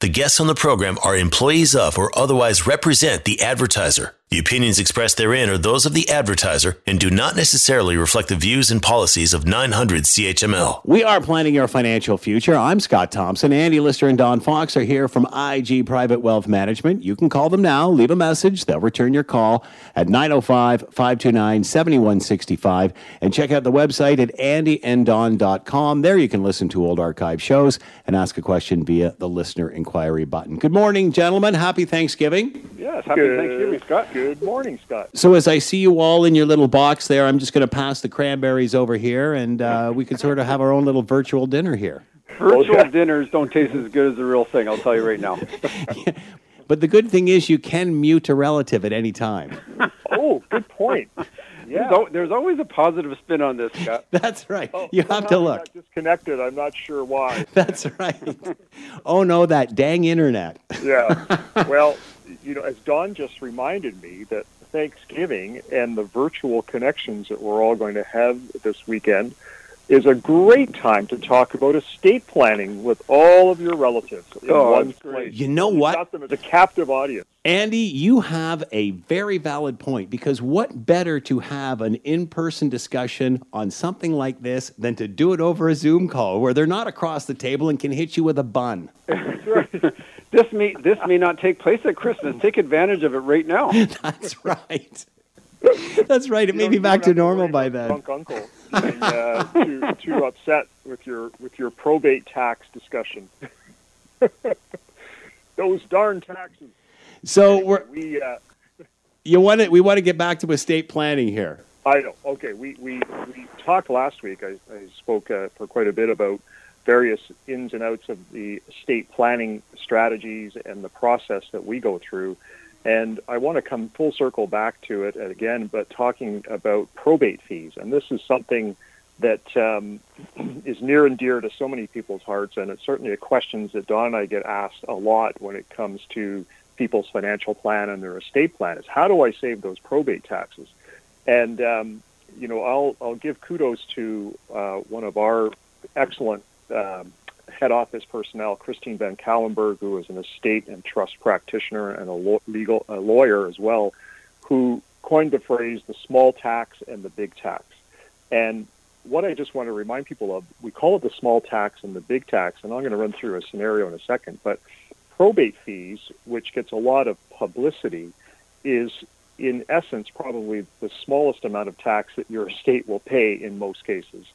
the guests on the program are employees of or otherwise represent the advertiser. The opinions expressed therein are those of the advertiser and do not necessarily reflect the views and policies of 900 CHML. We are planning your financial future. I'm Scott Thompson. Andy Lister and Don Fox are here from IG Private Wealth Management. You can call them now, leave a message. They'll return your call at 905 529 7165. And check out the website at andyanddon.com. There you can listen to old archive shows and ask a question via the listener inquiry button. Good morning, gentlemen. Happy Thanksgiving. Yes, happy Good. Thanksgiving, Scott. Good morning, Scott. So, as I see you all in your little box there, I'm just going to pass the cranberries over here and uh, we can sort of have our own little virtual dinner here. Virtual yeah. dinners don't taste as good as the real thing. I'll tell you right now. But the good thing is you can mute a relative at any time. Oh, good point. There's, Yeah. al- there's always a positive spin on this, Scott. That's right. Oh, You have to I look. got disconnected. I'm not sure why. That's right. Oh no, that dang internet. Yeah. well, you know, as Don just reminded me that Thanksgiving and the virtual connections that we're all going to have this weekend is a great time to talk about estate planning with all of your relatives in Oh, one place. You know You've what? Got them as a captive audience. Andy, you have a very valid point because what better to have an in person discussion on something like this than to do it over a Zoom call where they're not across the table and can hit you with a bun? This may this may not take place at Christmas. Take advantage of it right now. That's right. That's right. It may be back to normal by then. Drunk uncle being, uh, too, too upset with your with your probate tax discussion. Those darn taxes. So we're We uh, you want to we want to get back to estate planning here. I know. Okay, we, we, we talked last week. I, I spoke uh, for quite a bit about various ins and outs of the estate planning strategies and the process that we go through. And I want to come full circle back to it again, but talking about probate fees. And this is something that um, is near and dear to so many people's hearts. And it's certainly a questions that Don and I get asked a lot when it comes to people's financial plan and their estate plan is how do I save those probate taxes? And um, you know, I'll I'll give kudos to uh, one of our excellent um, head office personnel, Christine Van Kallenberg, who is an estate and trust practitioner and a legal a lawyer as well, who coined the phrase the small tax and the big tax. And what I just want to remind people of, we call it the small tax and the big tax, and I'm going to run through a scenario in a second, but probate fees, which gets a lot of publicity, is in essence probably the smallest amount of tax that your estate will pay in most cases.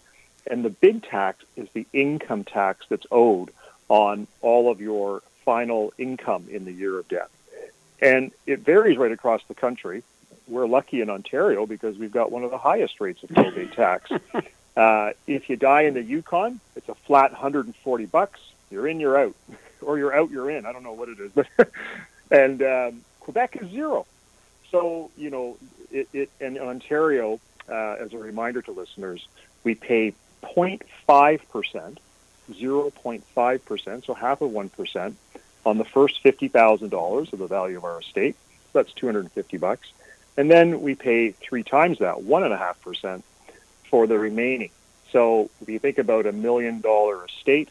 And the big tax is the income tax that's owed on all of your final income in the year of death. And it varies right across the country. We're lucky in Ontario because we've got one of the highest rates of probate tax. Uh, if you die in the Yukon, it's a flat 140 bucks. You're in, you're out, or you're out, you're in. I don't know what it is, but and um, Quebec is zero. So you know, it, it and in Ontario, uh, as a reminder to listeners, we pay 0.5 percent, 0.5 percent, so half of one percent on the first fifty thousand dollars of the value of our estate. So that's 250 bucks, and then we pay three times that, one and a half percent, for the remaining. So if you think about a million dollar estate,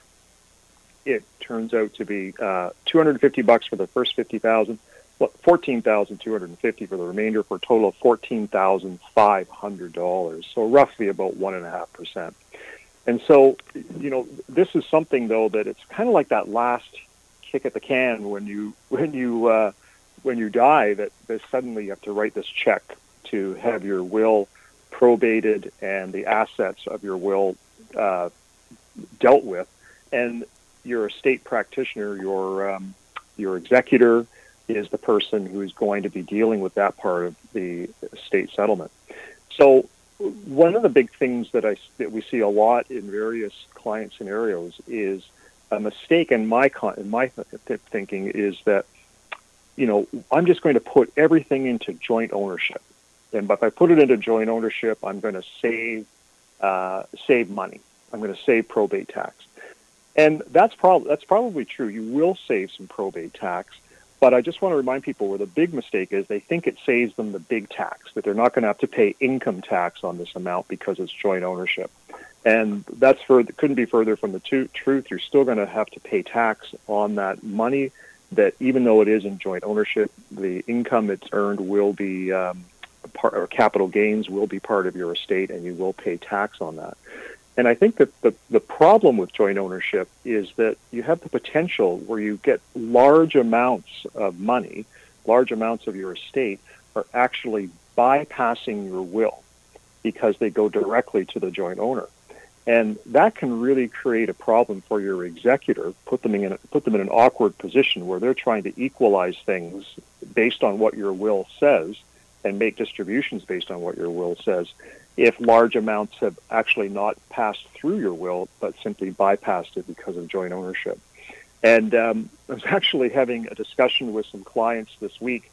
it turns out to be uh, 250 bucks for the first 50,000, well, 14,250 for the remainder, for a total of $14,500. So roughly about one and a half percent. And so, you know, this is something though that it's kind of like that last kick at the can when you when you uh, when you die that, that suddenly you have to write this check to have your will probated and the assets of your will uh, dealt with, and your estate practitioner, your um, your executor, is the person who is going to be dealing with that part of the state settlement. So, one of the big things that I that we see a lot in various client scenarios is a mistake in my con- in my th- thinking is that you know I'm just going to put everything into joint ownership, and if I put it into joint ownership, I'm going to save uh, save money. I'm going to save probate tax. And that's probably that's probably true. You will save some probate tax, but I just want to remind people where the big mistake is. They think it saves them the big tax that they're not going to have to pay income tax on this amount because it's joint ownership. And that's for couldn't be further from the truth. You're still going to have to pay tax on that money. That even though it is in joint ownership, the income it's earned will be um, part, or capital gains will be part of your estate, and you will pay tax on that. And I think that the, the problem with joint ownership is that you have the potential where you get large amounts of money, large amounts of your estate are actually bypassing your will because they go directly to the joint owner. And that can really create a problem for your executor, put them in put them in an awkward position where they're trying to equalize things based on what your will says and make distributions based on what your will says if large amounts have actually not passed through your will but simply bypassed it because of joint ownership. And um, I was actually having a discussion with some clients this week,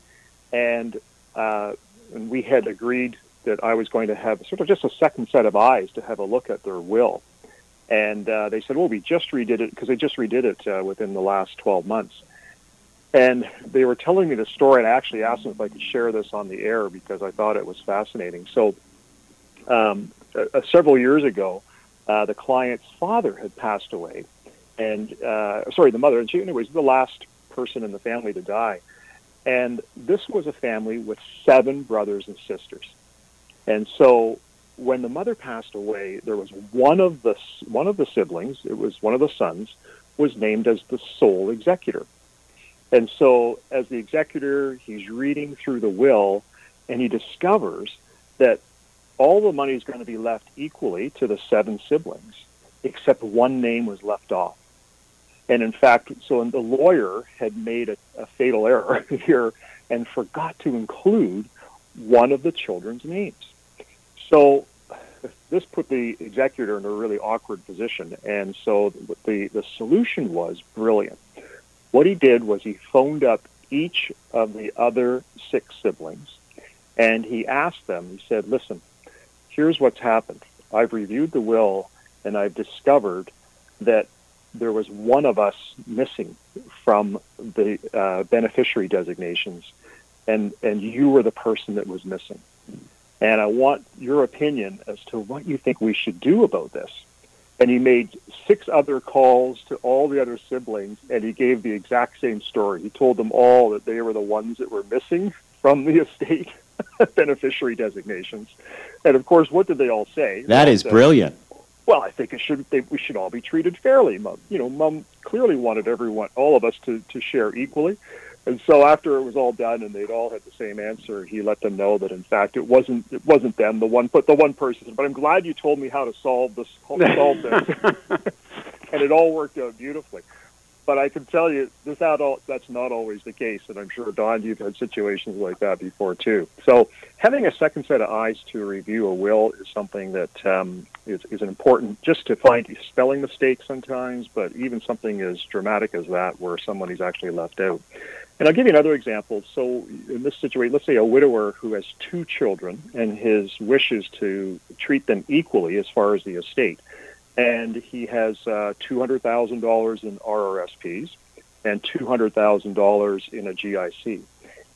and, uh, and we had agreed that I was going to have sort of just a second set of eyes to have a look at their will. And uh, they said, well, we just redid it because they just redid it uh, within the last 12 months. And they were telling me the story, and I actually asked them if I could share this on the air because I thought it was fascinating. So, um, uh, several years ago, uh, the client's father had passed away, and uh, sorry, the mother, and she anyways the last person in the family to die. And this was a family with seven brothers and sisters. And so when the mother passed away, there was one of the one of the siblings, it was one of the sons, was named as the sole executor. And so as the executor, he's reading through the will and he discovers that all the money is going to be left equally to the seven siblings, except one name was left off. And in fact, so the lawyer had made a, a fatal error here and forgot to include one of the children's names. So this put the executor in a really awkward position. And so the, the solution was brilliant. What he did was he phoned up each of the other six siblings and he asked them, he said, listen, here's what's happened. I've reviewed the will and I've discovered that there was one of us missing from the uh, beneficiary designations, and, and you were the person that was missing. And I want your opinion as to what you think we should do about this. And he made six other calls to all the other siblings, and he gave the exact same story. He told them all that they were the ones that were missing from the estate beneficiary designations. And of course, what did they all say? That is brilliant. Well, I think it should. They, we should all be treated fairly. Mom, you know, Mom clearly wanted everyone, all of us, to to share equally. And so after it was all done and they'd all had the same answer, he let them know that in fact it wasn't it wasn't them the one but the one person. But I'm glad you told me how to solve this solve this, and it all worked out beautifully. But I can tell you this that's not always the case, and I'm sure Don, you've had situations like that before too. So having a second set of eyes to review a will is something that um, is, is important just to find spelling mistakes sometimes, but even something as dramatic as that where someone is actually left out. And I'll give you another example. So in this situation, let's say a widower who has two children and his wishes to treat them equally as far as the estate. And he has uh, $200,000 in RRSPs and $200,000 in a GIC.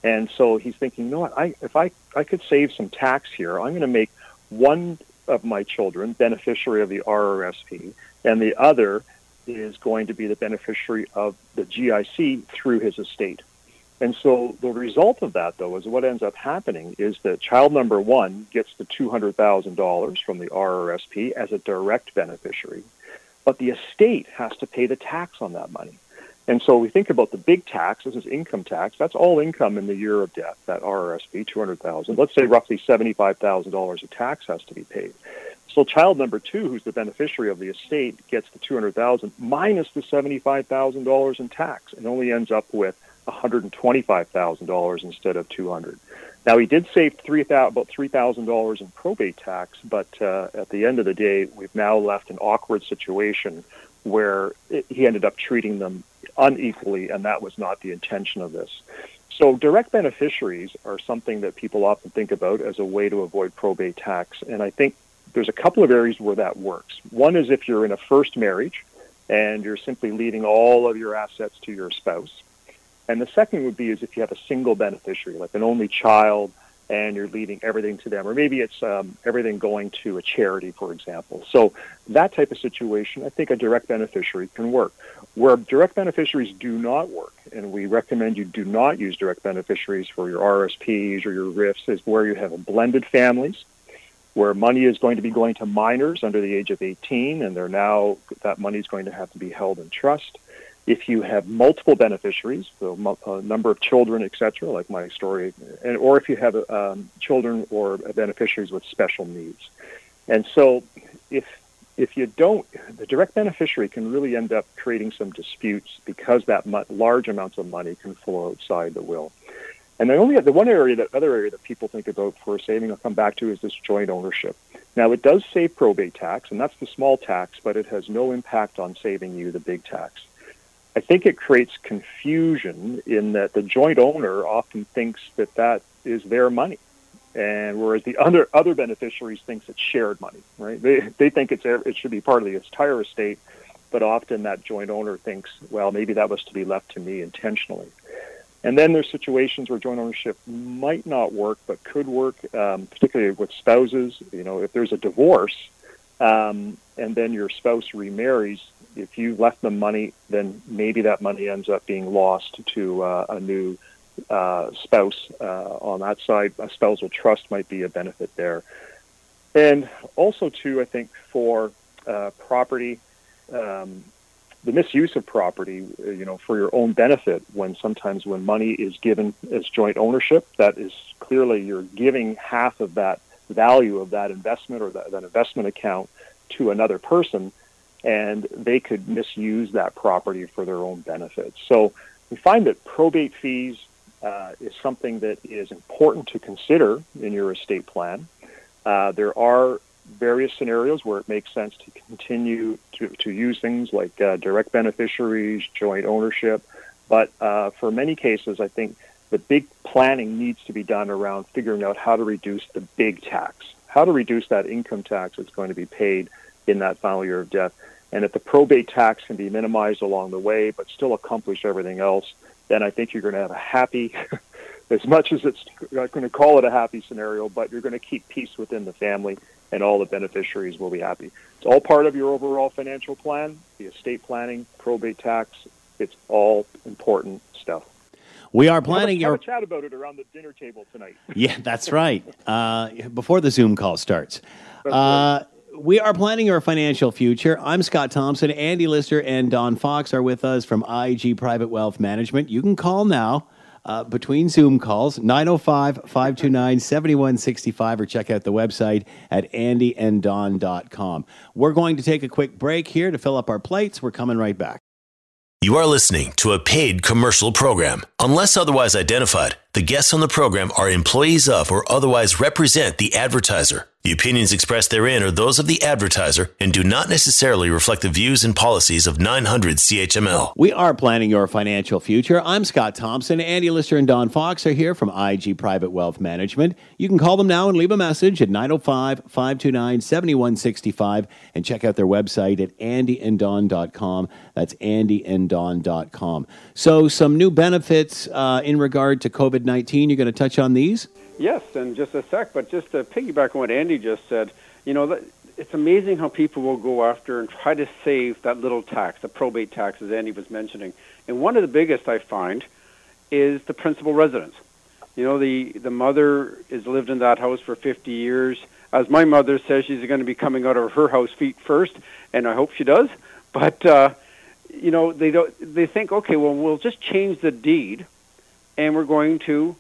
And so he's thinking, you know what, I, if I, I could save some tax here, I'm going to make one of my children beneficiary of the RRSP and the other is going to be the beneficiary of the GIC through his estate. And so the result of that, though, is what ends up happening is that child number one gets the $200,000 from the RRSP as a direct beneficiary, but the estate has to pay the tax on that money. And so we think about the big tax. This is income tax. That's all income in the year of death. That RRSP, two hundred thousand. Let's say roughly seventy-five thousand dollars of tax has to be paid. So child number two, who's the beneficiary of the estate, gets the two hundred thousand minus the seventy-five thousand dollars in tax, and only ends up with $125,000 instead of 200. Now he did save three about three thousand dollars in probate tax, but uh, at the end of the day, we've now left an awkward situation where it, he ended up treating them unequally, and that was not the intention of this. So direct beneficiaries are something that people often think about as a way to avoid probate tax, and I think there's a couple of areas where that works. One is if you're in a first marriage and you're simply leaving all of your assets to your spouse. And the second would be is if you have a single beneficiary, like an only child, and you're leaving everything to them, or maybe it's um, everything going to a charity, for example. So that type of situation, I think a direct beneficiary can work. Where direct beneficiaries do not work, and we recommend you do not use direct beneficiaries for your RSPs or your RIFs, is where you have blended families, where money is going to be going to minors under the age of 18, and they're now that money is going to have to be held in trust if you have multiple beneficiaries, so a number of children, etc., like my story, and, or if you have um, children or beneficiaries with special needs. And so if if you don't, the direct beneficiary can really end up creating some disputes because that mo- large amounts of money can flow outside the will. And the only the one area that other area that people think about for saving, I'll come back to, is this joint ownership. Now it does save probate tax, and that's the small tax, but it has no impact on saving you the big tax. I think it creates confusion in that the joint owner often thinks that that is their money, and whereas the other other beneficiaries thinks it's shared money, right? They they think it's it should be part of the entire estate, but often that joint owner thinks, well, maybe that was to be left to me intentionally. And then there's situations where joint ownership might not work, but could work, um, particularly with spouses. You know, if there's a divorce, um, and then your spouse remarries, if you left them money, then maybe that money ends up being lost to uh, a new uh, spouse uh, on that side. A spousal trust might be a benefit there. And also, too, I think for uh, property, um, the misuse of property, you know, for your own benefit, when sometimes when money is given as joint ownership, that is clearly you're giving half of that value of that investment or that, that investment account to another person and they could misuse that property for their own benefit. So we find that probate fees uh, is something that is important to consider in your estate plan. Uh, there are various scenarios where it makes sense to continue to, to use things like uh, direct beneficiaries, joint ownership, but uh, for many cases, I think the big planning needs to be done around figuring out how to reduce the big tax, how to reduce that income tax that's going to be paid in that final year of death. And if the probate tax can be minimized along the way, but still accomplish everything else, then I think you're going to have a happy, as much as it's not going to call it a happy scenario, but you're going to keep peace within the family and all the beneficiaries will be happy. It's all part of your overall financial plan, the estate planning, probate tax. It's all important stuff. We are planning have your a, have a chat about it around the dinner table tonight. yeah, that's right. Uh, before the Zoom call starts. Uh, we are planning your financial future. I'm Scott Thompson. Andy Lister and Don Fox are with us from IG Private Wealth Management. You can call now uh, between Zoom calls, 905 529 7165, or check out the website at andyanddon.com. We're going to take a quick break here to fill up our plates. We're coming right back. You are listening to a paid commercial program. Unless otherwise identified, the guests on the program are employees of or otherwise represent the advertiser. The opinions expressed therein are those of the advertiser and do not necessarily reflect the views and policies of 900 CHML. We are planning your financial future. I'm Scott Thompson. Andy Lister and Don Fox are here from IG Private Wealth Management. You can call them now and leave a message at 905 529 7165 and check out their website at andyanddon.com. That's andyanddon.com. So, some new benefits uh, in regard to COVID 19. You're going to touch on these? Yes, in just a sec. But just to piggyback on what Andy just said, you know, it's amazing how people will go after and try to save that little tax, the probate tax, as Andy was mentioning. And one of the biggest I find is the principal residence. You know, the the mother has lived in that house for 50 years. As my mother says, she's going to be coming out of her house feet first, and I hope she does. But uh, you know, they don't. They think, okay, well, we'll just change the deed, and we're going to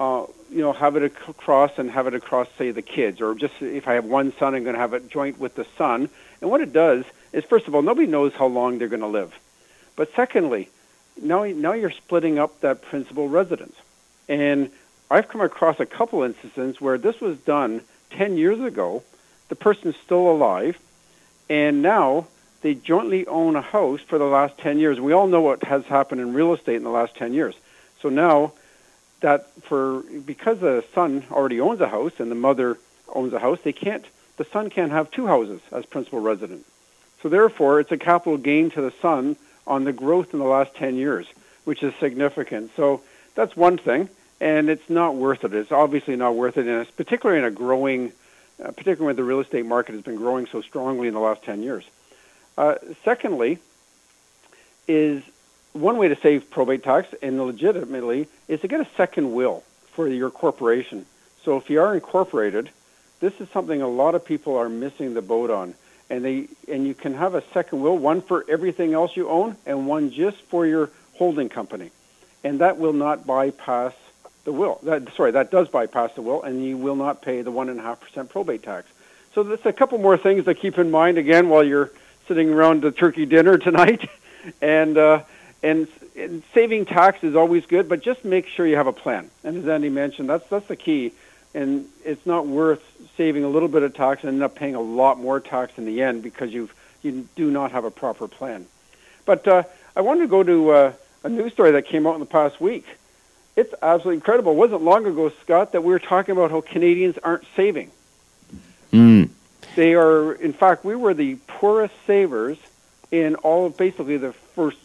uh, you know, have it across and have it across, say, the kids, or just if I have one son, I'm going to have it joint with the son. And what it does is, first of all, nobody knows how long they're going to live. But secondly, now now you're splitting up that principal residence. And I've come across a couple instances where this was done 10 years ago. The person's still alive, and now they jointly own a house for the last 10 years. We all know what has happened in real estate in the last 10 years. So now that for because the son already owns a house and the mother owns a house, they can't the son can't have two houses as principal resident. So therefore, it's a capital gain to the son on the growth in the last 10 years, which is significant. So that's one thing. and it's not worth it. It's obviously not worth it, and it's particularly in a growing, uh, particularly when the real estate market has been growing so strongly in the last 10 years. Uh, secondly, is one way to save probate tax, and legitimately, is to get a second will for your corporation. So if you are incorporated, this is something a lot of people are missing the boat on. And they and you can have a second will, one for everything else you own, and one just for your holding company, and that will not bypass the will. That, sorry, that does bypass the will, and you will not pay the one and a half percent probate tax. So there's a couple more things to keep in mind again while you're sitting around the turkey dinner tonight, and uh, and, and saving tax is always good, but just make sure you have a plan. And as Andy mentioned, that's that's the key. And it's not worth saving a little bit of tax and end up paying a lot more tax in the end because you you do not have a proper plan. But uh, I wanted to go to uh, a news story that came out in the past week. It's absolutely incredible. It wasn't long ago, Scott, that we were talking about how Canadians aren't saving. Mm. They are, in fact, we were the poorest savers in all of basically the first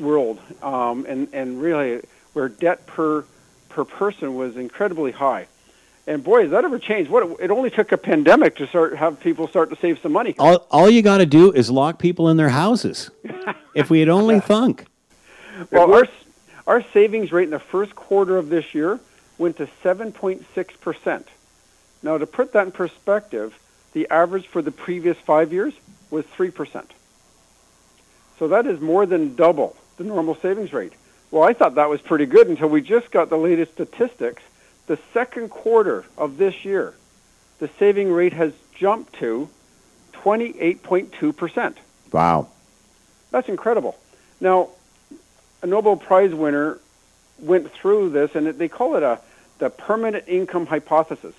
world, um, and and really where debt per per person was incredibly high. And boy, has that ever changed? What it only took a pandemic to start have people start to save some money. All, all you got to do is lock people in their houses. if we had only thunk. Well, our our savings rate in the first quarter of this year went to 7.6 percent. Now, to put that in perspective, the average for the previous five years was three percent. So that is more than double the normal savings rate. Well, I thought that was pretty good until we just got the latest statistics. The second quarter of this year, the saving rate has jumped to 28.2%. Wow. That's incredible. Now, a Nobel Prize winner went through this, and they call it a the permanent income hypothesis.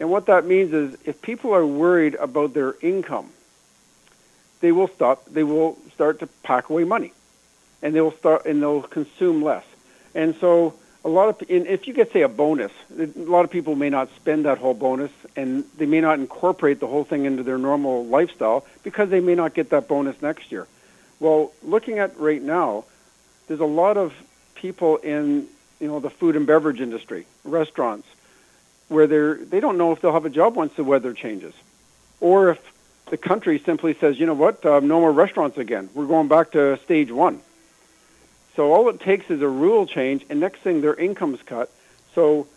And what that means is if people are worried about their income, they will stop. They will start to pack away money and they'll start and they'll consume less. And so a lot of if you get say a bonus, a lot of people may not spend that whole bonus, and they may not incorporate the whole thing into their normal lifestyle because they may not get that bonus next year. Well, looking at right now, there's a lot of people in you know the food and beverage industry, restaurants, where they're they don't know if they'll have a job once the weather changes, or if the country simply says, you know what, uh, no more restaurants again. We're going back to stage one. So all it takes is a rule change, and next thing their income's cut. So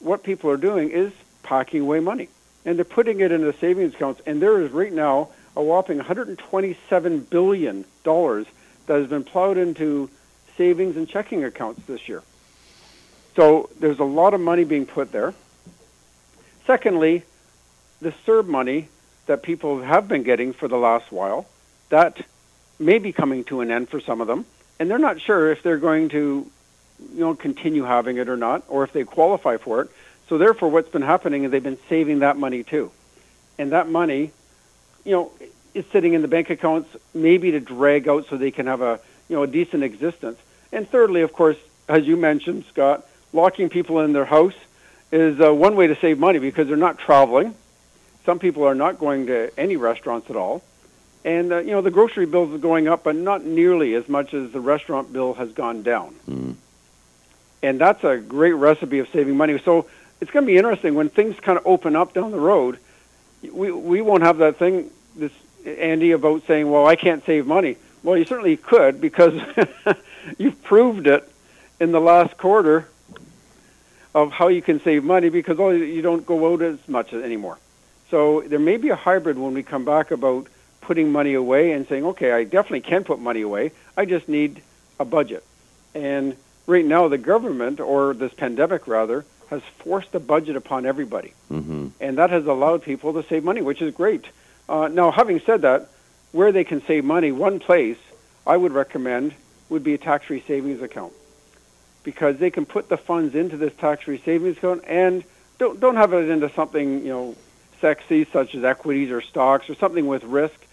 what people are doing is packing away money, and they're putting it into savings accounts. And there is right now a whopping 127 billion dollars that has been plowed into savings and checking accounts this year. So there's a lot of money being put there. Secondly, the CERB money that people have been getting for the last while, that may be coming to an end for some of them and they're not sure if they're going to, you know, continue having it or not, or if they qualify for it. So therefore, what's been happening is they've been saving that money too, and that money, you know, is sitting in the bank accounts maybe to drag out so they can have a you know a decent existence. And thirdly, of course, as you mentioned, Scott, locking people in their house is uh, one way to save money because they're not traveling. Some people are not going to any restaurants at all. And uh, you know the grocery bills are going up, but not nearly as much as the restaurant bill has gone down. Mm. And that's a great recipe of saving money. So it's going to be interesting when things kind of open up down the road. We we won't have that thing, this Andy, about saying, "Well, I can't save money." Well, you certainly could because you've proved it in the last quarter of how you can save money because all you don't go out as much anymore. So there may be a hybrid when we come back about putting money away and saying, okay, I definitely can put money away. I just need a budget. And right now, the government, or this pandemic rather, has forced a budget upon everybody. Mm-hmm. And that has allowed people to save money, which is great. Uh, now, having said that, where they can save money, one place I would recommend would be a tax-free savings account because they can put the funds into this tax-free savings account and don't don't have it into something you know sexy such as equities or stocks or something with risk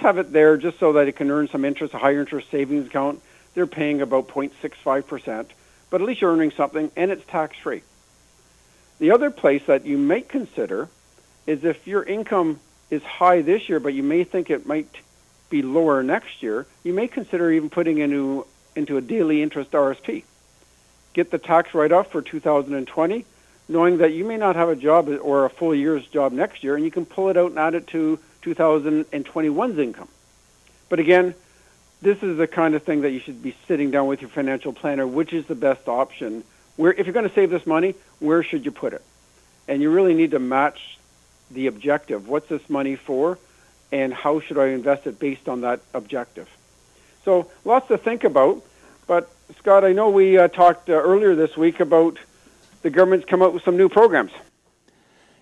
have it there just so that it can earn some interest, a higher interest savings account. They're paying about 0.65%, but at least you're earning something and it's tax free. The other place that you might consider is if your income is high this year, but you may think it might be lower next year, you may consider even putting into into a daily interest RSP. get the tax write-off for 2020, knowing that you may not have a job or a full year's job next year, and you can pull it out and add it to 2021's income. But again, this is the kind of thing that you should be sitting down with your financial planner. Which is the best option? Where, if you're going to save this money, where should you put it? And you really need to match the objective. What's this money for? And how should I invest it based on that objective? So lots to think about. But Scott, I know we uh, talked uh, earlier this week about the government's come out with some new programs.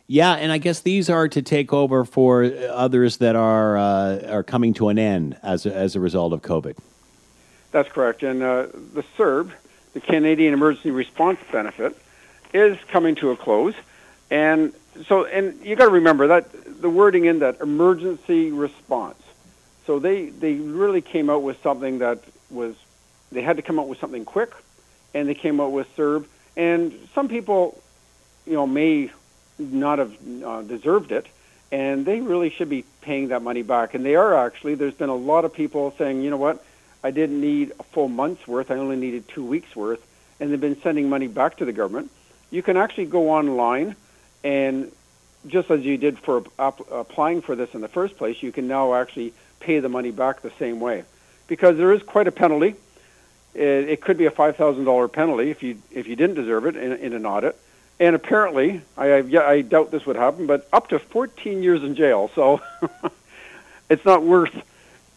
Yeah, and I guess these are to take over for others that are uh, are coming to an end as a, as a result of COVID. That's correct, and uh, the CERB, the Canadian Emergency Response Benefit, is coming to a close, and so and you got to remember that the wording in that emergency response. So they they really came out with something that was they had to come up with something quick, and they came out with CERB, and some people, you know, may not have uh, deserved it, and they really should be paying that money back. And they are actually. There's been a lot of people saying, you know what, I didn't need a full month's worth. I only needed two weeks worth, and they've been sending money back to the government. You can actually go online, and just as you did for applying for this in the first place, you can now actually pay the money back the same way, because there is quite a penalty. It, it could be a five thousand dollar penalty if you if you didn't deserve it in, in an audit and apparently, I, I, I doubt this would happen, but up to 14 years in jail. So it's not worth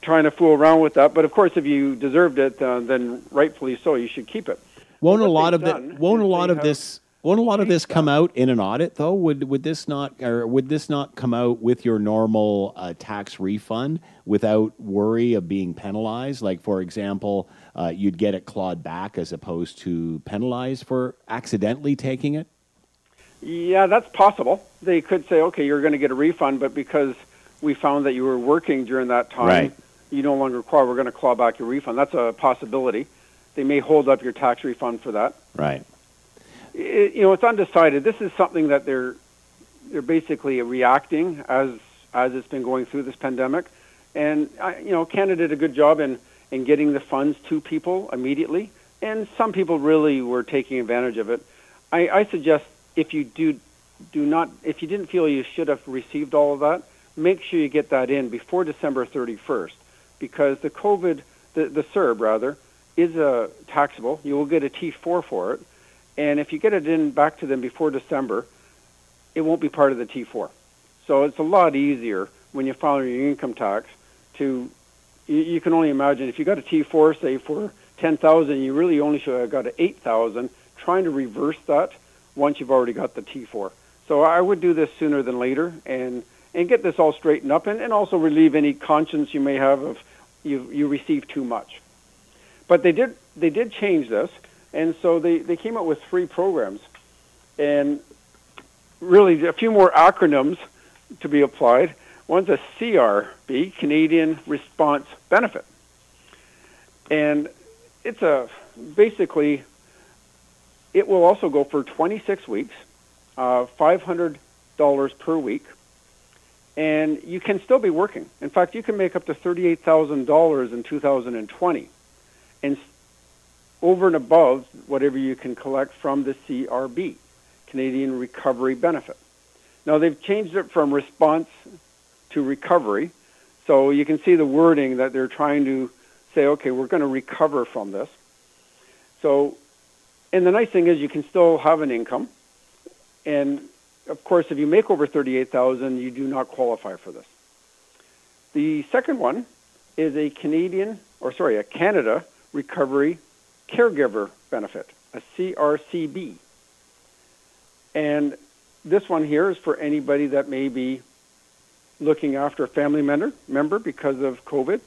trying to fool around with that. But of course, if you deserved it, uh, then rightfully so, you should keep it. Won't a lot of the, won't a lot of this won't a lot of this come out in an audit though? Would would this not or would this not come out with your normal uh, tax refund without worry of being penalized? Like for example, uh, you'd get it clawed back as opposed to penalized for accidentally taking it. Yeah, that's possible. They could say, okay, you're going to get a refund, but because we found that you were working during that time, right. you no longer qualify. We're going to claw back your refund. That's a possibility. They may hold up your tax refund for that. Right. It, you know, it's undecided. This is something that they're they're basically reacting as as it's been going through this pandemic, and you know, Canada did a good job in in getting the funds to people immediately, and some people really were taking advantage of it. I, I suggest if you do do not if you didn't feel you should have received all of that, make sure you get that in before December 31st because the COVID the the CERB rather is a taxable. You will get a T4 for it, and if you get it in back to them before December, it won't be part of the T4. So it's a lot easier when you file your income tax to you, you can only imagine if you got a T4 say for 10,000, you really only should have got a 8,000. Trying to reverse that once you've already got the T4. So I would do this sooner than later and, and get this all straightened up and, and also relieve any conscience you may have of you, you receive too much. But they did, they did change this, and so they, they came up with three programs. And really a few more acronyms to be applied. One's a CRB, Canadian Response Benefit. And it's a basically it will also go for 26 weeks, uh, $500 per week, and you can still be working. In fact, you can make up to $38,000 in 2020, and over and above whatever you can collect from the CRB, Canadian Recovery Benefit. Now they've changed it from response to recovery, so you can see the wording that they're trying to say, okay, we're going to recover from this. So and the nice thing is you can still have an income. And of course, if you make over 38,000, you do not qualify for this. The second one is a Canadian, or sorry, a Canada Recovery Caregiver Benefit, a CRCB. And this one here is for anybody that may be looking after a family member, member because of COVID.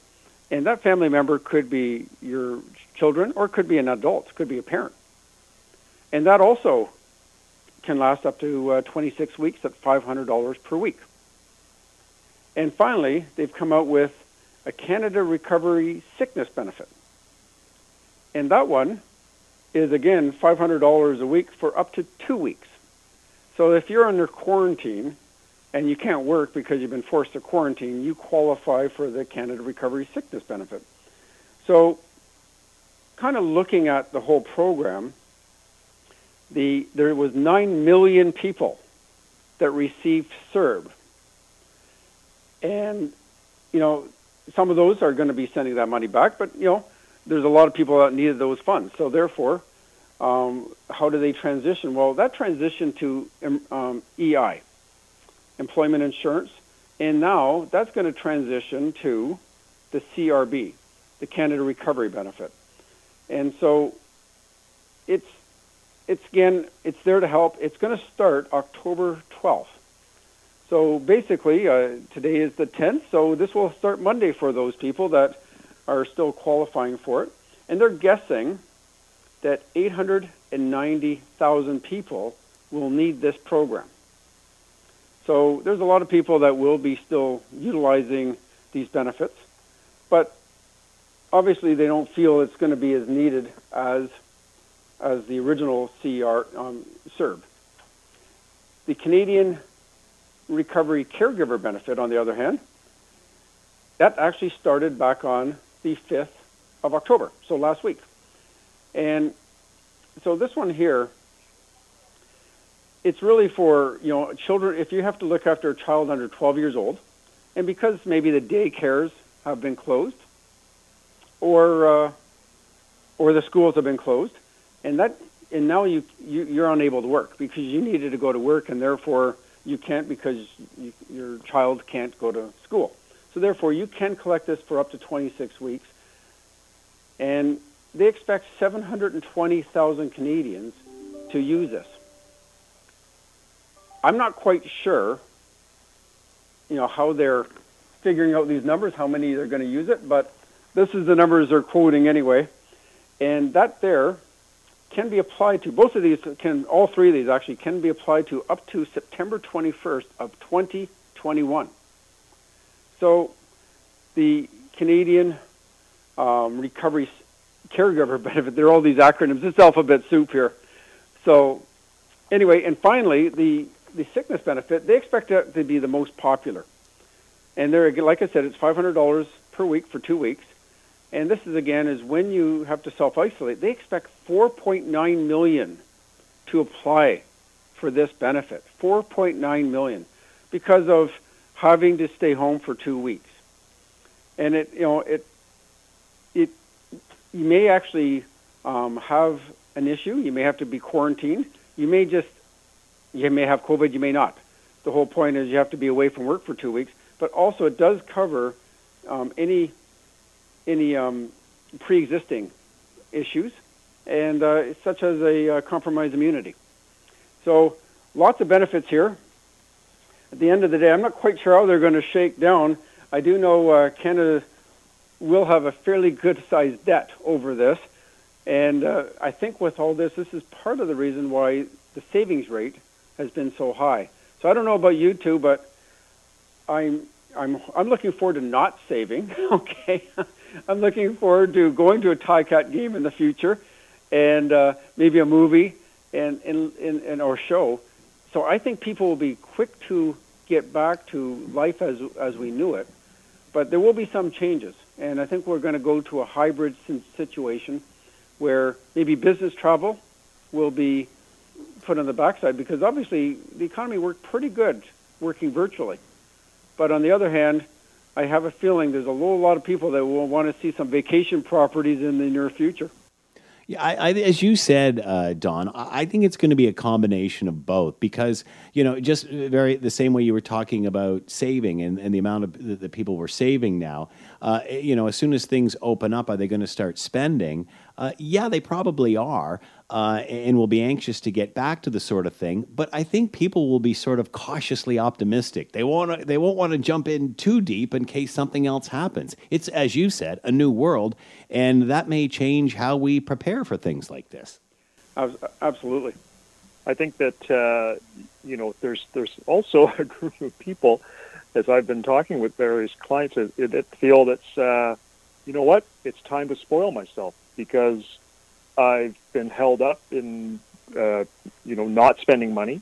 And that family member could be your children or could be an adult, could be a parent. And that also can last up to uh, 26 weeks at $500 per week. And finally, they've come out with a Canada Recovery Sickness Benefit. And that one is, again, $500 a week for up to two weeks. So if you're under quarantine and you can't work because you've been forced to quarantine, you qualify for the Canada Recovery Sickness Benefit. So kind of looking at the whole program, the there was nine million people that received CERB, and you know some of those are going to be sending that money back, but you know there's a lot of people that needed those funds. So therefore, um, how do they transition? Well, that transition to um EI, employment insurance, and now that's going to transition to the CRB, the Canada Recovery Benefit. And so it's it's again it's there to help. It's going to start October 12th. So basically, uh, today is the 10th. So this will start Monday for those people that are still qualifying for it, and they're guessing that 890,000 people will need this program. So there's a lot of people that will be still utilizing these benefits, but obviously they don't feel it's going to be as needed as as the original CR um, CERB. The Canadian Recovery Caregiver Benefit, on the other hand, that actually started back on the 5th of October, so last week. And so this one here, it's really for you know children. If you have to look after a child under 12 years old, and because maybe the daycares have been closed, or uh, or the schools have been closed, and that and now you, you you're unable to work because you needed to go to work, and therefore you can't because you, your child can't go to school. So therefore, you can collect this for up to 26 weeks, and they expect 720,000 Canadians to use this. I'm not quite sure, you know, how they're figuring out these numbers, how many they're going to use it, but this is the numbers they're quoting anyway. And that there can be applied to, both of these can, all three of these actually can be applied to up to September 21st of 2021. So the Canadian um, Recovery Caregiver Benefit, There are all these acronyms. It's alphabet soup here. So anyway, and finally, the the sickness benefit, they expect it to be the most popular. And they're like I said, it's $500 per week for two weeks. And this is again is when you have to self isolate. They expect 4.9 million to apply for this benefit. 4.9 million because of having to stay home for two weeks. And it, you know, it, it, you may actually um, have an issue. You may have to be quarantined. You may just you may have COVID, you may not. The whole point is you have to be away from work for two weeks. But also, it does cover um, any any um, pre-existing issues, and uh, such as a uh, compromised immunity. So, lots of benefits here. At the end of the day, I'm not quite sure how they're going to shake down. I do know uh, Canada will have a fairly good-sized debt over this, and uh, I think with all this, this is part of the reason why the savings rate has been so high. So I don't know about you two, but I'm I'm I'm looking forward to not saving. Okay, I'm looking forward to going to a Cat game in the future, and uh, maybe a movie and and or show. So I think people will be quick to get back to life as as we knew it, but there will be some changes, and I think we're going to go to a hybrid situation where maybe business travel will be put on the backside because obviously the economy worked pretty good working virtually. But on the other hand, I have a feeling there's a lot of people that will want to see some vacation properties in the near future. Yeah, I, I, as you said, uh, Don, I think it's going to be a combination of both because you know, just very the same way you were talking about saving and, and the amount of that people were saving now. Uh, you know, as soon as things open up, are they going to start spending? Uh, yeah, they probably are uh, and will be anxious to get back to the sort of thing. But I think people will be sort of cautiously optimistic. They won't they won't want to jump in too deep in case something else happens. It's as you said, a new world, and that may change how we prepare for things like this. Absolutely. I think that uh, you know there's there's also a group of people, as I've been talking with various clients, that, that feel that's uh, you know what it's time to spoil myself because I've been held up in, uh, you know, not spending money.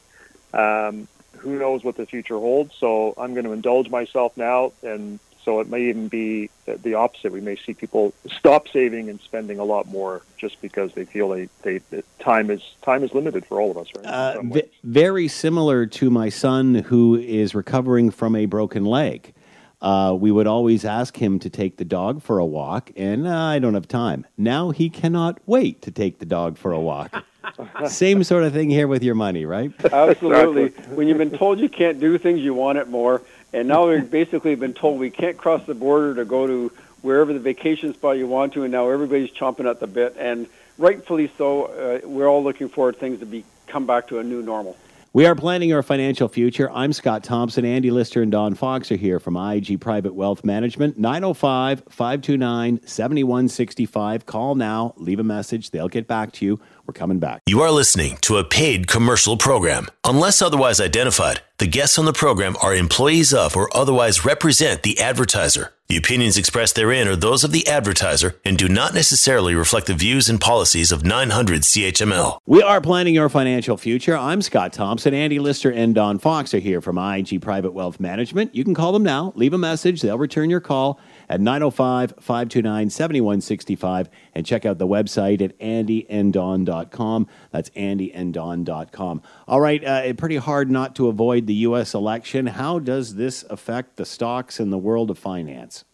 Um, who knows what the future holds? So I'm going to indulge myself now and So it may even be the opposite. We may see people stop saving and spending a lot more just because they feel they, they time is time is limited for all of us. Right? Uh, v- very similar to my son who is recovering from a broken leg. Uh, we would always ask him to take the dog for a walk, and uh, I don't have time. Now he cannot wait to take the dog for a walk. Same sort of thing here with your money, right? Absolutely. when you've been told you can't do things, you want it more. And now we've basically been told we can't cross the border to go to wherever the vacation spot you want to, and now everybody's chomping at the bit. And rightfully so, uh, we're all looking forward to things to be come back to a new normal. We are planning our financial future. I'm Scott Thompson. Andy Lister and Don Fox are here from IG Private Wealth Management. 905 529 7165. Call now, leave a message. They'll get back to you. We're coming back. You are listening to a paid commercial program. Unless otherwise identified, the guests on the program are employees of or otherwise represent the advertiser. The opinions expressed therein are those of the advertiser and do not necessarily reflect the views and policies of 900 CHML. We are planning your financial future. I'm Scott Thompson. Andy Lister and Don Fox are here from IG Private Wealth Management. You can call them now, leave a message, they'll return your call at 905 529 7165 and check out the website at andyanddon.com. That's andyanddon.com. All right, uh, pretty hard not to avoid the U.S. election. How does this affect the stocks in the world of finance?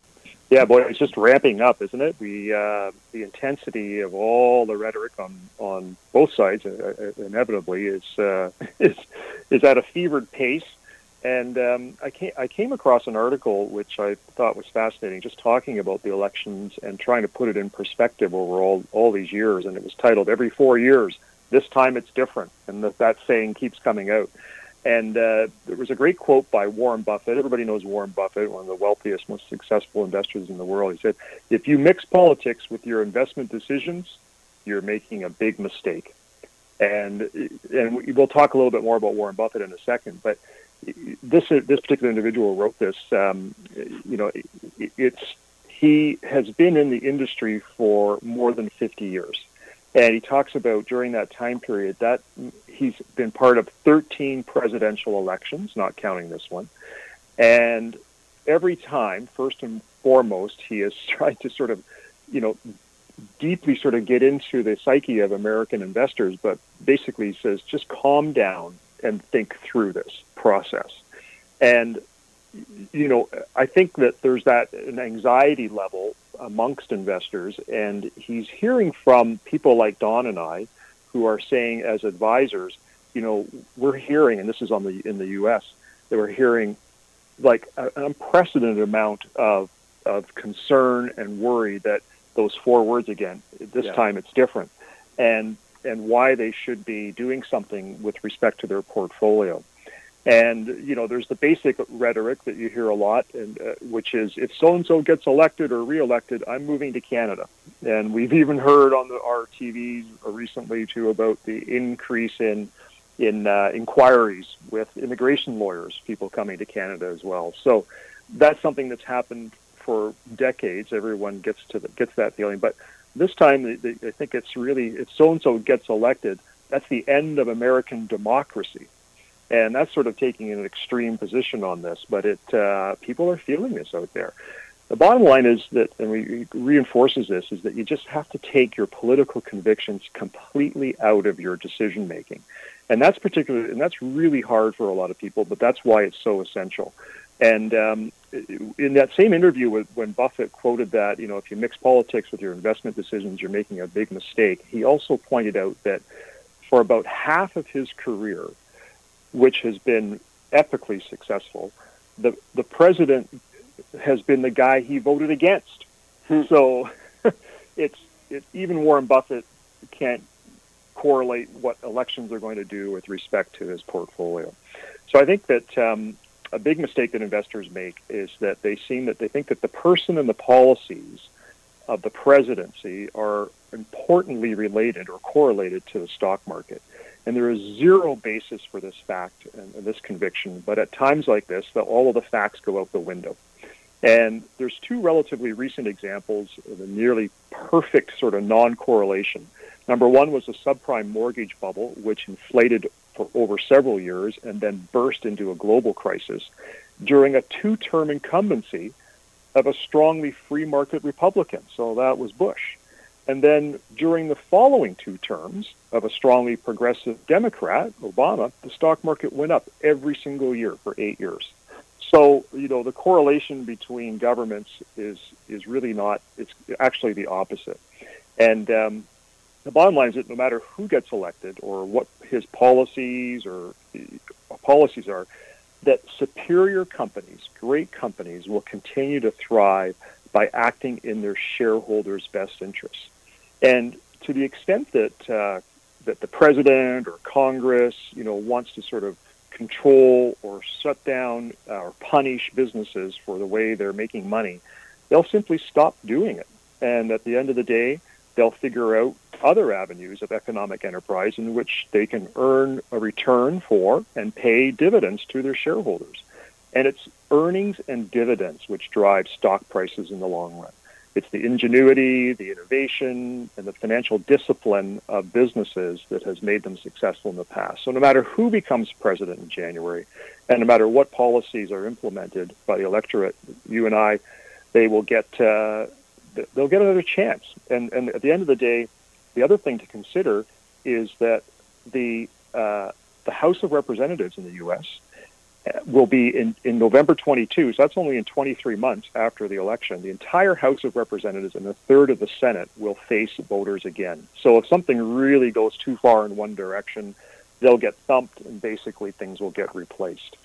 Yeah, boy, it's just ramping up, isn't it? We uh, the intensity of all the rhetoric on on both sides uh, uh inevitably is uh, is is at a fevered pace. And um, I, came, I came across an article which I thought was fascinating, just talking about the elections and trying to put it in perspective over all, all these years. And it was titled "Every Four Years, This Time It's Different," and that, that saying keeps coming out. And uh, there was a great quote by Warren Buffett. Everybody knows Warren Buffett, one of the wealthiest, most successful investors in the world. He said, "If you mix politics with your investment decisions, you're making a big mistake." And and we'll talk a little bit more about Warren Buffett in a second, but this this particular individual wrote this. Um, you know, it, it's he has been in the industry for more than 50 years, and he talks about during that time period that he's been part of 13 presidential elections, not counting this one, and every time, first and foremost, he has tried to sort of, you know, deeply sort of get into the psyche of American investors, but basically says just calm down and think through this process. And you know, I think that there's that an anxiety level amongst investors, and he's hearing from people like Don and I, who are saying as advisors, you know, we're hearing, and this is on the in the U.S. that we're hearing like an unprecedented amount of of concern and worry that those four words again. This yeah. time it's different, and and why they should be doing something with respect to their portfolio. And you know, there's the basic rhetoric that you hear a lot, and uh, which is if so and so gets elected or reelected, I'm moving to Canada. And we've even heard on the, our recently too about the increase in in uh, inquiries with immigration lawyers, people coming to Canada as well. So that's something that's happened for decades. Everyone gets to the, gets that feeling, but this time, I think it's really if so and so gets elected, that's the end of American democracy, and that's sort of taking an extreme position on this. But it uh, people are feeling this out there. The bottom line is that, and we reinforces this, is that you just have to take your political convictions completely out of your decision making, and that's particular, and that's really hard for a lot of people. But that's why it's so essential. And um, in that same interview, with, when Buffett quoted that, you know, if you mix politics with your investment decisions, you're making a big mistake. He also pointed out that for about half of his career, which has been epically successful, the the president has been the guy he voted against. Hmm. So it's it, even Warren Buffett can't correlate what elections are going to do with respect to his portfolio. So I think that um, a big mistake that investors make is that they seem that they think that the person and the policies of the presidency are importantly related or correlated to the stock market. And there is zero basis for this fact and, and this conviction. But at times like this, the, all of the facts go out the window. And there's two relatively recent examples of a nearly perfect sort of non-correlation. Number one was the subprime mortgage bubble, which inflated for over several years and then burst into a global crisis during a two term incumbency of a strongly free market Republican. So that was Bush. And then during the following two terms of a strongly progressive Democrat, Obama, the stock market went up every single year for eight years. So, you know, the correlation between governments is, is really not, it's actually the opposite. And um, the bottom line is that no matter who gets elected or what his policies or uh, policies are, that superior companies, great companies, will continue to thrive by acting in their shareholders' best interests. And to the extent that uh, that the president or Congress, you know, wants to sort of control or shut down uh, or punish businesses for the way they're making money, they'll simply stop doing it. And at the end of the day, they'll figure out other avenues of economic enterprise in which they can earn a return for and pay dividends to their shareholders. And it's earnings and dividends which drive stock prices in the long run. It's the ingenuity, the innovation, and the financial discipline of businesses that has made them successful in the past. So no matter who becomes president in January, and no matter what policies are implemented by the electorate, you and I, they will get uh, they'll get another chance. And and at the end of the day, the other thing to consider is that the uh, the House of Representatives in the U.S will be in, in November 22. So that's only in 23 months after the election. The entire House of Representatives and a third of the Senate will face voters again. So if something really goes too far in one direction, they'll get thumped and basically things will get replaced.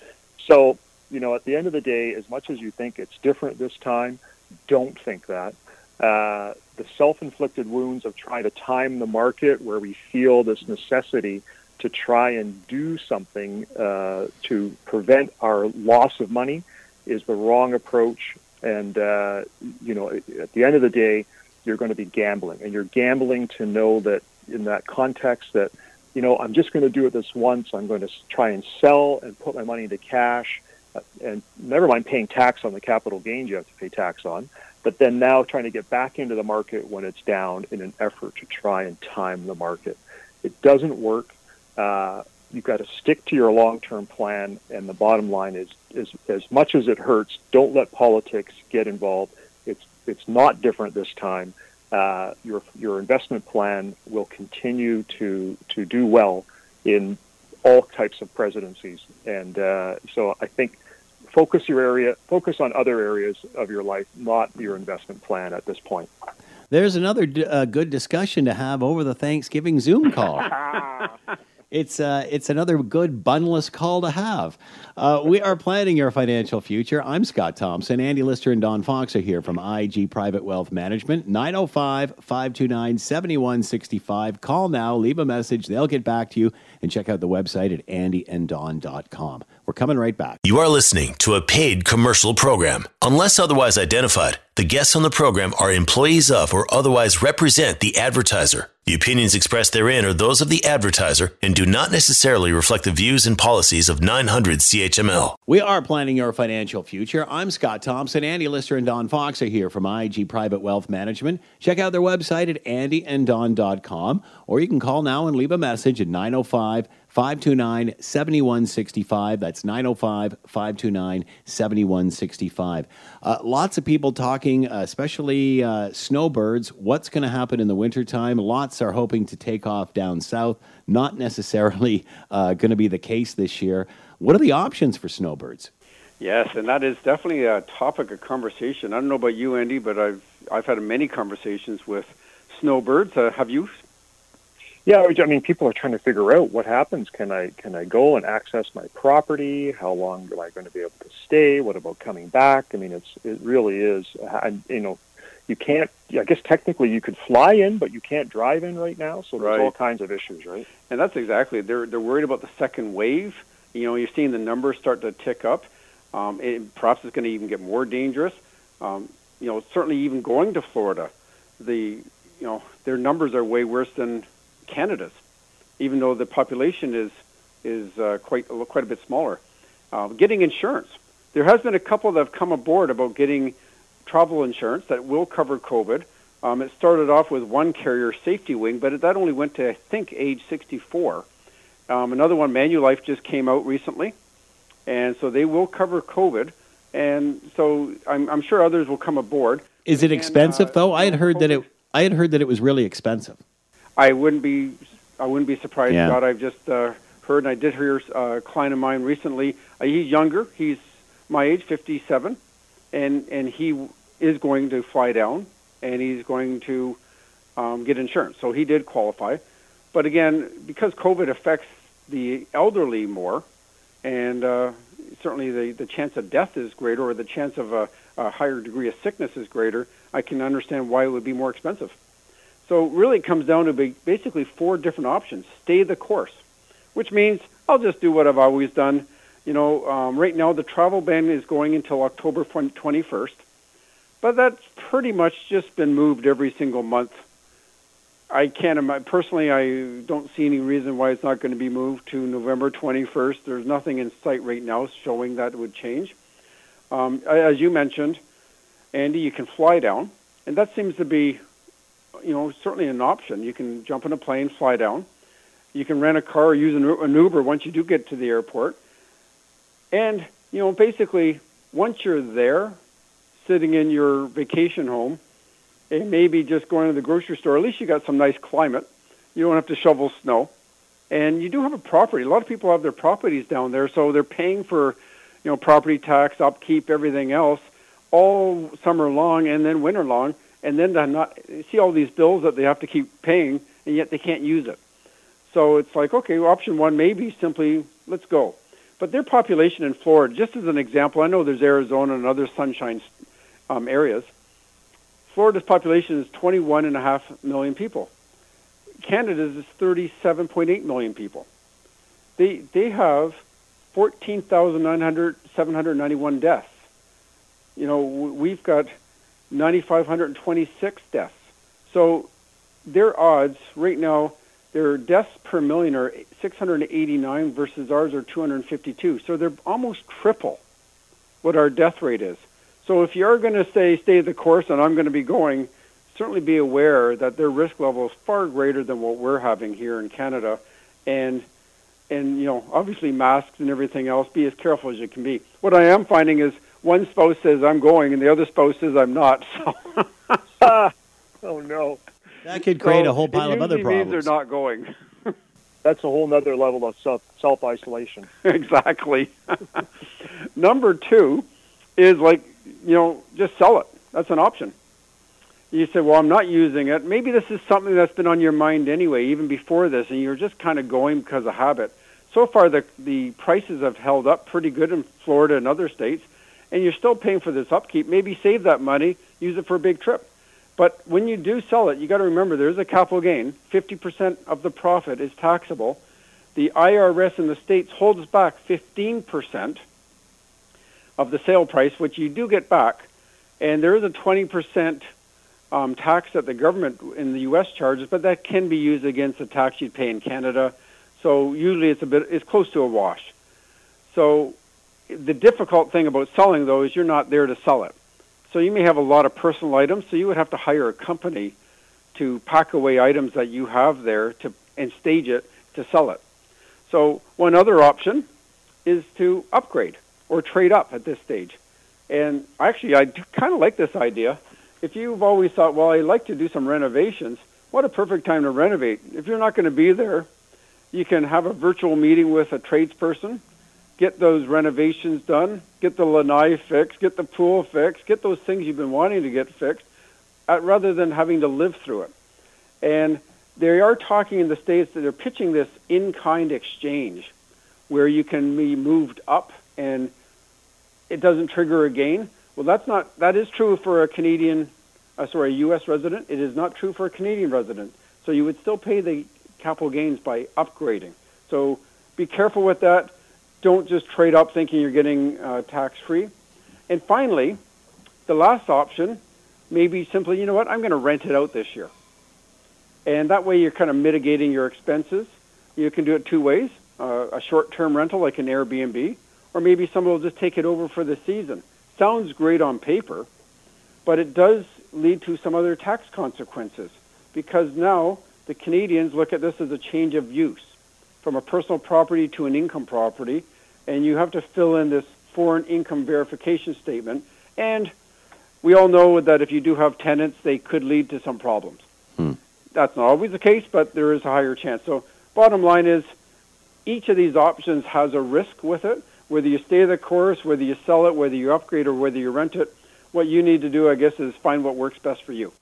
So, you know, at the end of the day, as much as you think it's different this time, don't think that. Uh, the self-inflicted wounds of trying to time the market where we feel this necessity to try and do something uh, to prevent our loss of money is the wrong approach. And, uh, you know, at the end of the day, you're going to be gambling. And you're gambling to know that in that context that, you know, I'm just going to do it this once. I'm going to try and sell and put my money into cash. Uh, and never mind paying tax on the capital gains you have to pay tax on. But then now trying to get back into the market when it's down in an effort to try and time the market. It doesn't work. Uh, you've got to stick to your long-term plan, and the bottom line is, is as much as it hurts, don't let politics get involved. It's it's not different this time. Uh, your your investment plan will continue to to do well in all types of presidencies, and uh, so I think focus your area focus on other areas of your life, not your investment plan at this point. There's another d- uh, good discussion to have over the Thanksgiving Zoom call. it's uh, it's another good bunless call to have. Uh, we are planning your financial future. I'm Scott Thompson. Andy Lister and Don Fox are here from IG Private Wealth Management. 905 529 7165. Call now, leave a message. They'll get back to you and check out the website at andyanddon.com. We're coming right back. You are listening to a paid commercial program. Unless otherwise identified, the guests on the program are employees of or otherwise represent the advertiser. The opinions expressed therein are those of the advertiser and do not necessarily reflect the views and policies of 900 CHML. We are planning your financial future. I'm Scott Thompson. Andy Lister and Don Fox are here from IG Private Wealth Management. Check out their website at andyanddon.com or you can call now and leave a message at 905 529 7165. That's 905 529 7165. Uh, lots of people talking, uh, especially uh, snowbirds. What's going to happen in the wintertime? Lots are hoping to take off down south. Not necessarily uh, going to be the case this year. What are the options for snowbirds? Yes, and that is definitely a topic of conversation. I don't know about you, Andy, but I've I've had many conversations with snowbirds. Uh, have you yeah, I mean, people are trying to figure out what happens. Can I can I go and access my property? How long am I going to be able to stay? What about coming back? I mean, it's it really is. you know, you can't. I guess technically you could fly in, but you can't drive in right now. So there's right. all kinds of issues, right? And that's exactly they're they're worried about the second wave. You know, you're seeing the numbers start to tick up. Um, it, perhaps it's going to even get more dangerous. Um, you know, certainly even going to Florida, the you know their numbers are way worse than Canada's, even though the population is is uh, quite quite a bit smaller. Uh, getting insurance. There has been a couple that have come aboard about getting travel insurance that will cover COVID. Um, it started off with one carrier, Safety Wing, but that only went to I think age 64. Um, another one, Manulife, just came out recently, and so they will cover COVID. and so I'm, I'm sure others will come aboard. Is it expensive uh, though? I had heard COVID, that it. I had heard that it was really expensive. I wouldn't be. I wouldn't be surprised. Yeah. God, I've just uh, heard, and I did hear uh, a client of mine recently. Uh, he's younger. He's my age, 57, and and he is going to fly down, and he's going to um, get insurance. So he did qualify, but again, because COVID affects the elderly more, and uh, certainly the, the chance of death is greater or the chance of a, a higher degree of sickness is greater, I can understand why it would be more expensive. So really it comes down to basically four different options. Stay the course, which means I'll just do what I've always done. You know, um, right now the travel ban is going until October 21st, but that's pretty much just been moved every single month I can't. Personally, I don't see any reason why it's not going to be moved to November 21st. There's nothing in sight right now showing that it would change. Um, as you mentioned, Andy, you can fly down, and that seems to be, you know, certainly an option. You can jump in a plane, fly down. You can rent a car or use an Uber once you do get to the airport. And, you know, basically, once you're there, sitting in your vacation home, and maybe just going to the grocery store. At least you got some nice climate. You don't have to shovel snow, and you do have a property. A lot of people have their properties down there, so they're paying for, you know, property tax, upkeep, everything else, all summer long and then winter long, and then to not see all these bills that they have to keep paying, and yet they can't use it. So it's like, okay, well, option one may be simply let's go. But their population in Florida, just as an example, I know there's Arizona and other sunshine um, areas Florida's population is 21.5 million people. Canada's is 37.8 million people. They, they have 14,791 deaths. You know, we've got 9,526 deaths. So their odds right now, their deaths per million are 689 versus ours are 252. So they're almost triple what our death rate is. So if you're going to say stay the course, and I'm going to be going, certainly be aware that their risk level is far greater than what we're having here in Canada, and and you know obviously masks and everything else. Be as careful as you can be. What I am finding is one spouse says I'm going, and the other spouse says I'm not. So. oh no. That could create so a whole pile of other problems. Means they're not going. That's a whole other level of self self isolation. exactly. Number two is like you know, just sell it. That's an option. You say, well, I'm not using it. Maybe this is something that's been on your mind anyway, even before this, and you're just kind of going because of habit. So far, the the prices have held up pretty good in Florida and other states, and you're still paying for this upkeep. Maybe save that money, use it for a big trip. But when you do sell it, you got to remember there's a capital gain. 50% of the profit is taxable. The IRS in the states holds back 15% of the sale price, which you do get back. And there is a 20% um, tax that the government in the U.S. charges, but that can be used against the tax you'd pay in Canada. So usually it's a bit, it's close to a wash. So the difficult thing about selling though is you're not there to sell it. So you may have a lot of personal items, so you would have to hire a company to pack away items that you have there to and stage it to sell it. So one other option is to upgrade or trade up at this stage. And actually, I kind of like this idea. If you've always thought, well, I'd like to do some renovations, what a perfect time to renovate. If you're not going to be there, you can have a virtual meeting with a tradesperson, get those renovations done, get the lanai fixed, get the pool fixed, get those things you've been wanting to get fixed, uh, rather than having to live through it. And they are talking in the States that they're pitching this in-kind exchange where you can be moved up and it doesn't trigger a gain. Well, that's not that is true for a Canadian, uh, sorry, a U.S. resident. It is not true for a Canadian resident. So you would still pay the capital gains by upgrading. So be careful with that. Don't just trade up thinking you're getting uh, tax free. And finally, the last option may be simply, you know what, I'm going to rent it out this year. And that way you're kind of mitigating your expenses. You can do it two ways uh, a short term rental like an Airbnb, or maybe someone will just take it over for the season. Sounds great on paper, but it does lead to some other tax consequences because now the Canadians look at this as a change of use from a personal property to an income property, and you have to fill in this foreign income verification statement. And we all know that if you do have tenants, they could lead to some problems. Hmm. That's not always the case, but there is a higher chance. So, bottom line is, each of these options has a risk with it. Whether you stay the course, whether you sell it, whether you upgrade, or whether you rent it, what you need to do, I guess, is find what works best for you.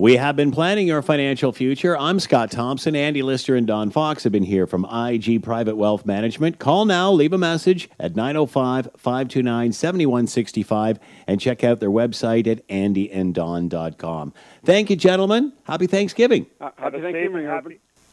We have been planning your financial future. I'm Scott Thompson. Andy Lister and Don Fox have been here from IG Private Wealth Management. Call now, leave a message at 905 529 7165, and check out their website at andyanddon.com. Thank you, gentlemen. Happy Thanksgiving. Uh, happy Thanksgiving, happy,